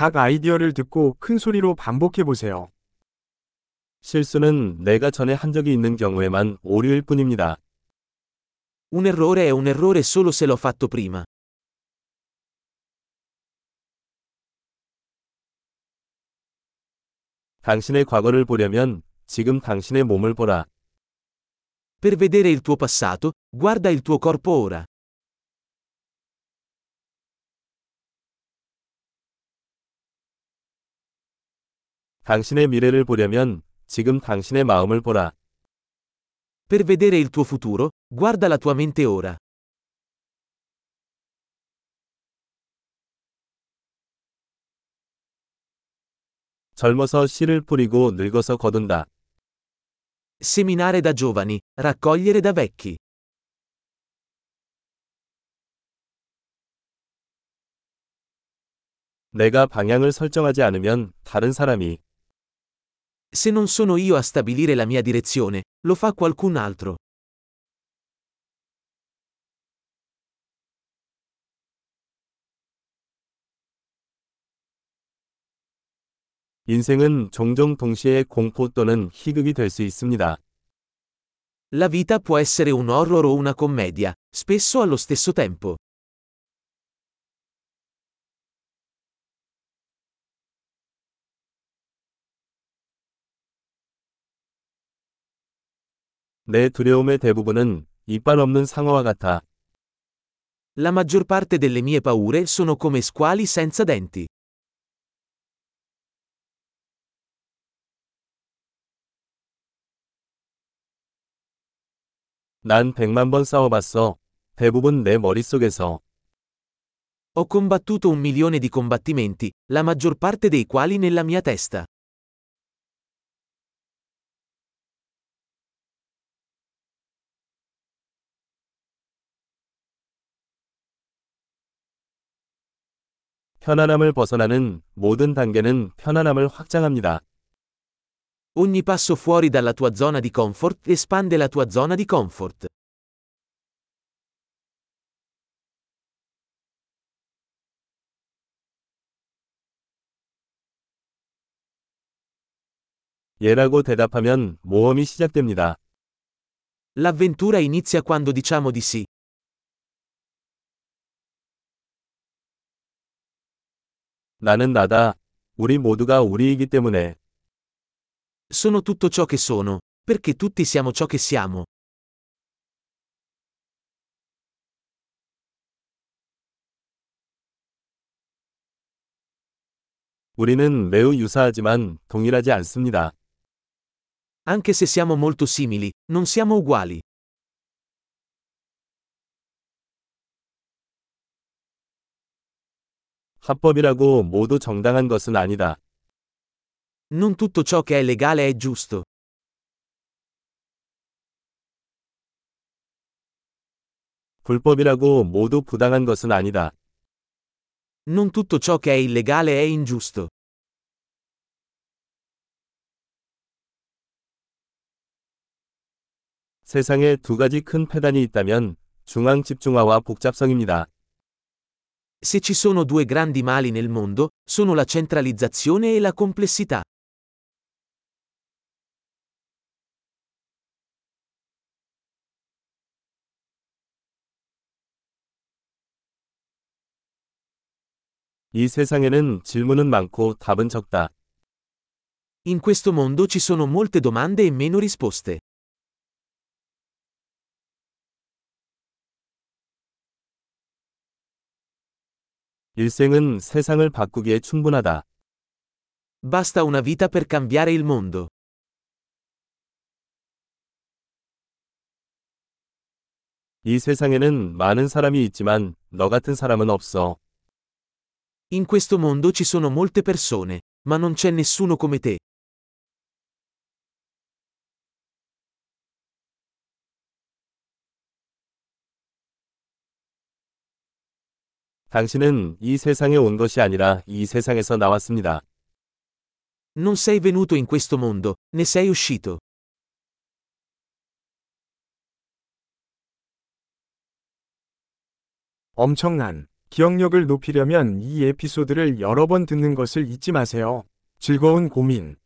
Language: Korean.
각 아이디어를 듣고 큰 소리로 반복해 보세요. 실수는 내가 전에 한 적이 있는 경우에만 오류일 뿐입니다. Un errore è un errore solo se l'ho fatto prima. 당신의 과거를 보려면 지금 당신의 몸을 보라. Per vedere il tuo passato, guarda il tuo corpo ora. 당신의 미래를 보려면 지금 당신의 마음을 보라. Per vedere il tuo futuro, guarda la tua mente ora. 젊어서 씨를 뿌리고 늙어서 거둔다. Seminare da giovani, raccogliere da vecchi. 내가 방향을 설정하지 않으면 다른 사람이 Se non sono io a stabilire la mia direzione, lo fa qualcun altro. 인생은 종종 동시에 공포 또는 희극이 될 수 있습니다. La vita può essere un horror o una commedia, spesso allo stesso tempo. 내 두려움의 대부분은 이빨 없는 상어와 같아. La maggior parte delle mie paure sono come squali senza denti. 난 백만 번 싸워봤어. 대부분 내 머릿속에서. Ho combattuto un milione di combattimenti, la maggior parte dei quali nella mia testa. 편안함을 벗어나는 모든 단계는 편안함을 확장합니다. Ogni passo fuori dalla tua zona di comfort espande la tua zona di comfort. 예라고 대답하면 모험이 시작됩니다. L'avventura inizia quando diciamo di sì. 나는 나다. 우리 모두가 우리이기 때문에. Sono tutto ciò che sono, perché tutti siamo ciò che siamo. 우리는 매우 유사하지만 동일하지 않습니다. Anche se siamo molto simili, non siamo uguali. 합법이라고 모두 정당한 것은 아니다. Non tutto ciò che è legale è giusto. 불법이라고 모두 부당한 것은 아니다. Non tutto ciò che è illegale è ingiusto. 세상에 두 가지 큰 패단이 있다면 중앙 집중화와 복잡성입니다. Se ci sono due grandi mali nel mondo, sono la centralizzazione e la complessità. 이 세상에는 질문은 많고 답은 적다. In questo mondo ci sono molte domande e meno risposte. 일생은 세상을 바꾸기에 충분하다. Basta una vita per cambiare il mondo. 이 세상에는 많은 사람이 있지만 너 같은 사람은 없어. In questo mondo ci sono molte persone, ma non c'è nessuno come te. 당신은 이 세상에 온 것이 아니라 이 세상에서 나왔습니다. Non sei venuto in questo mondo, ne sei uscito. 엄청난 기억력을 높이려면 이 에피소드를 여러 번 듣는 것을 잊지 마세요. 즐거운 고민.